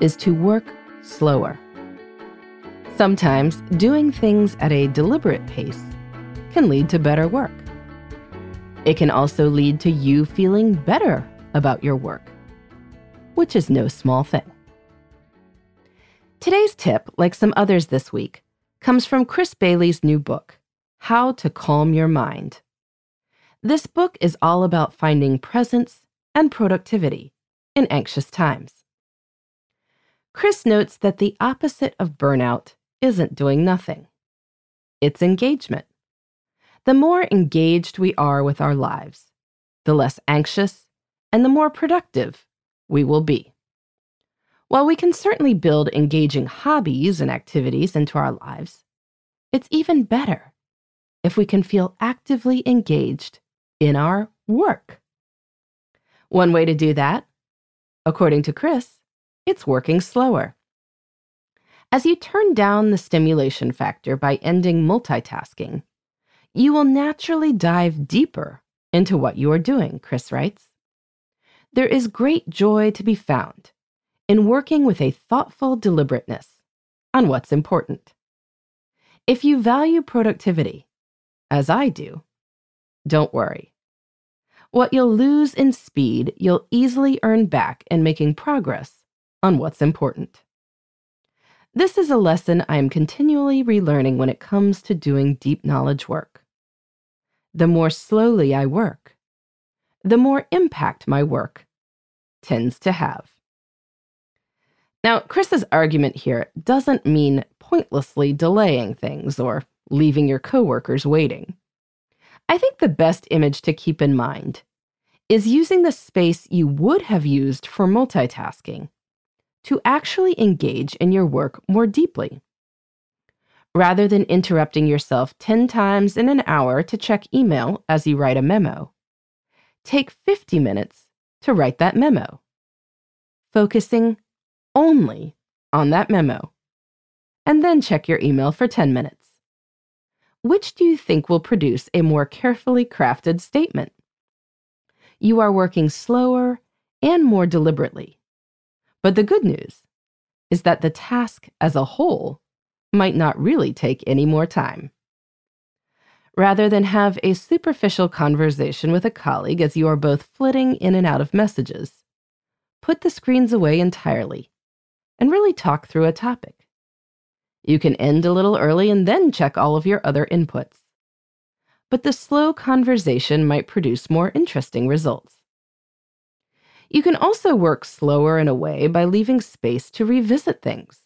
is to work slower. Sometimes doing things at a deliberate pace can lead to better work. It can also lead to you feeling better about your work, which is no small thing. Today's tip, like some others this week, comes from Chris Bailey's new book, How to Calm Your Mind. This book is all about finding presence and productivity in anxious times. Chris notes that the opposite of burnout isn't doing nothing, it's engagement. The more engaged we are with our lives, the less anxious and the more productive we will be. While we can certainly build engaging hobbies and activities into our lives, it's even better if we can feel actively engaged in our work. One way to do that, according to Chris, it's working slower. As you turn down the stimulation factor by ending multitasking, you will naturally dive deeper into what you are doing, Chris writes. There is great joy to be found in working with a thoughtful deliberateness on what's important. If you value productivity, as I do, don't worry. What you'll lose in speed, you'll easily earn back in making progress on what's important. This is a lesson I am continually relearning when it comes to doing deep knowledge work. The more slowly I work, the more impact my work tends to have. Now, Chris's argument here doesn't mean pointlessly delaying things or leaving your coworkers waiting. I think the best image to keep in mind is using the space you would have used for multitasking to actually engage in your work more deeply. Rather than interrupting yourself 10 times in an hour to check email as you write a memo, take 50 minutes to write that memo, focusing only on that memo, and then check your email for 10 minutes. Which do you think will produce a more carefully crafted statement? You are working slower and more deliberately but the good news is that the task as a whole might not really take any more time. Rather than have a superficial conversation with a colleague as you are both flitting in and out of messages, put the screens away entirely and really talk through a topic. You can end a little early and then check all of your other inputs. But the slow conversation might produce more interesting results. You can also work slower in a way by leaving space to revisit things.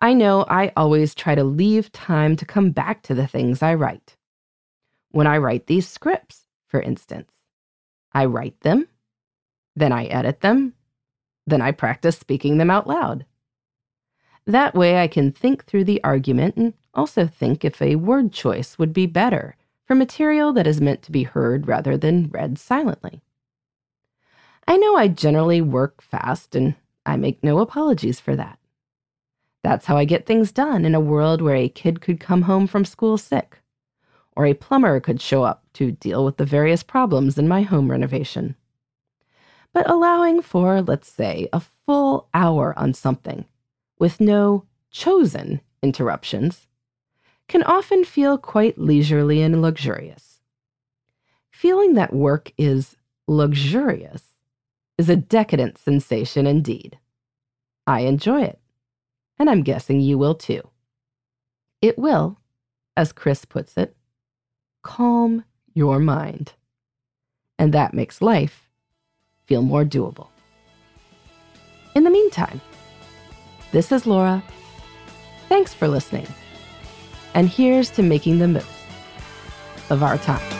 I know I always try to leave time to come back to the things I write. When I write these scripts, for instance, I write them, then I edit them, then I practice speaking them out loud. That way I can think through the argument and also think if a word choice would be better for material that is meant to be heard rather than read silently. I know I generally work fast, and I make no apologies for that. That's how I get things done in a world where a kid could come home from school sick, or a plumber could show up to deal with the various problems in my home renovation. But allowing for, let's say, a full hour on something with no chosen interruptions can often feel quite leisurely and luxurious. Feeling that work is luxurious is a decadent sensation indeed. I enjoy it, and I'm guessing you will too. It will, as Chris puts it, calm your mind. And that makes life feel more doable. In the meantime, this is Laura. Thanks for listening. And here's to making the most of our time.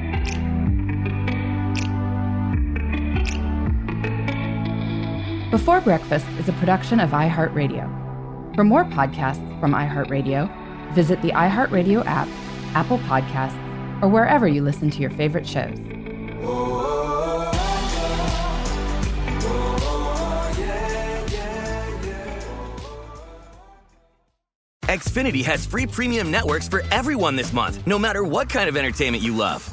Before Breakfast is a production of iHeartRadio. For more podcasts from iHeartRadio, visit the iHeartRadio app, Apple Podcasts, or wherever you listen to your favorite shows. Xfinity has free premium networks for everyone this month, no matter what kind of entertainment you love.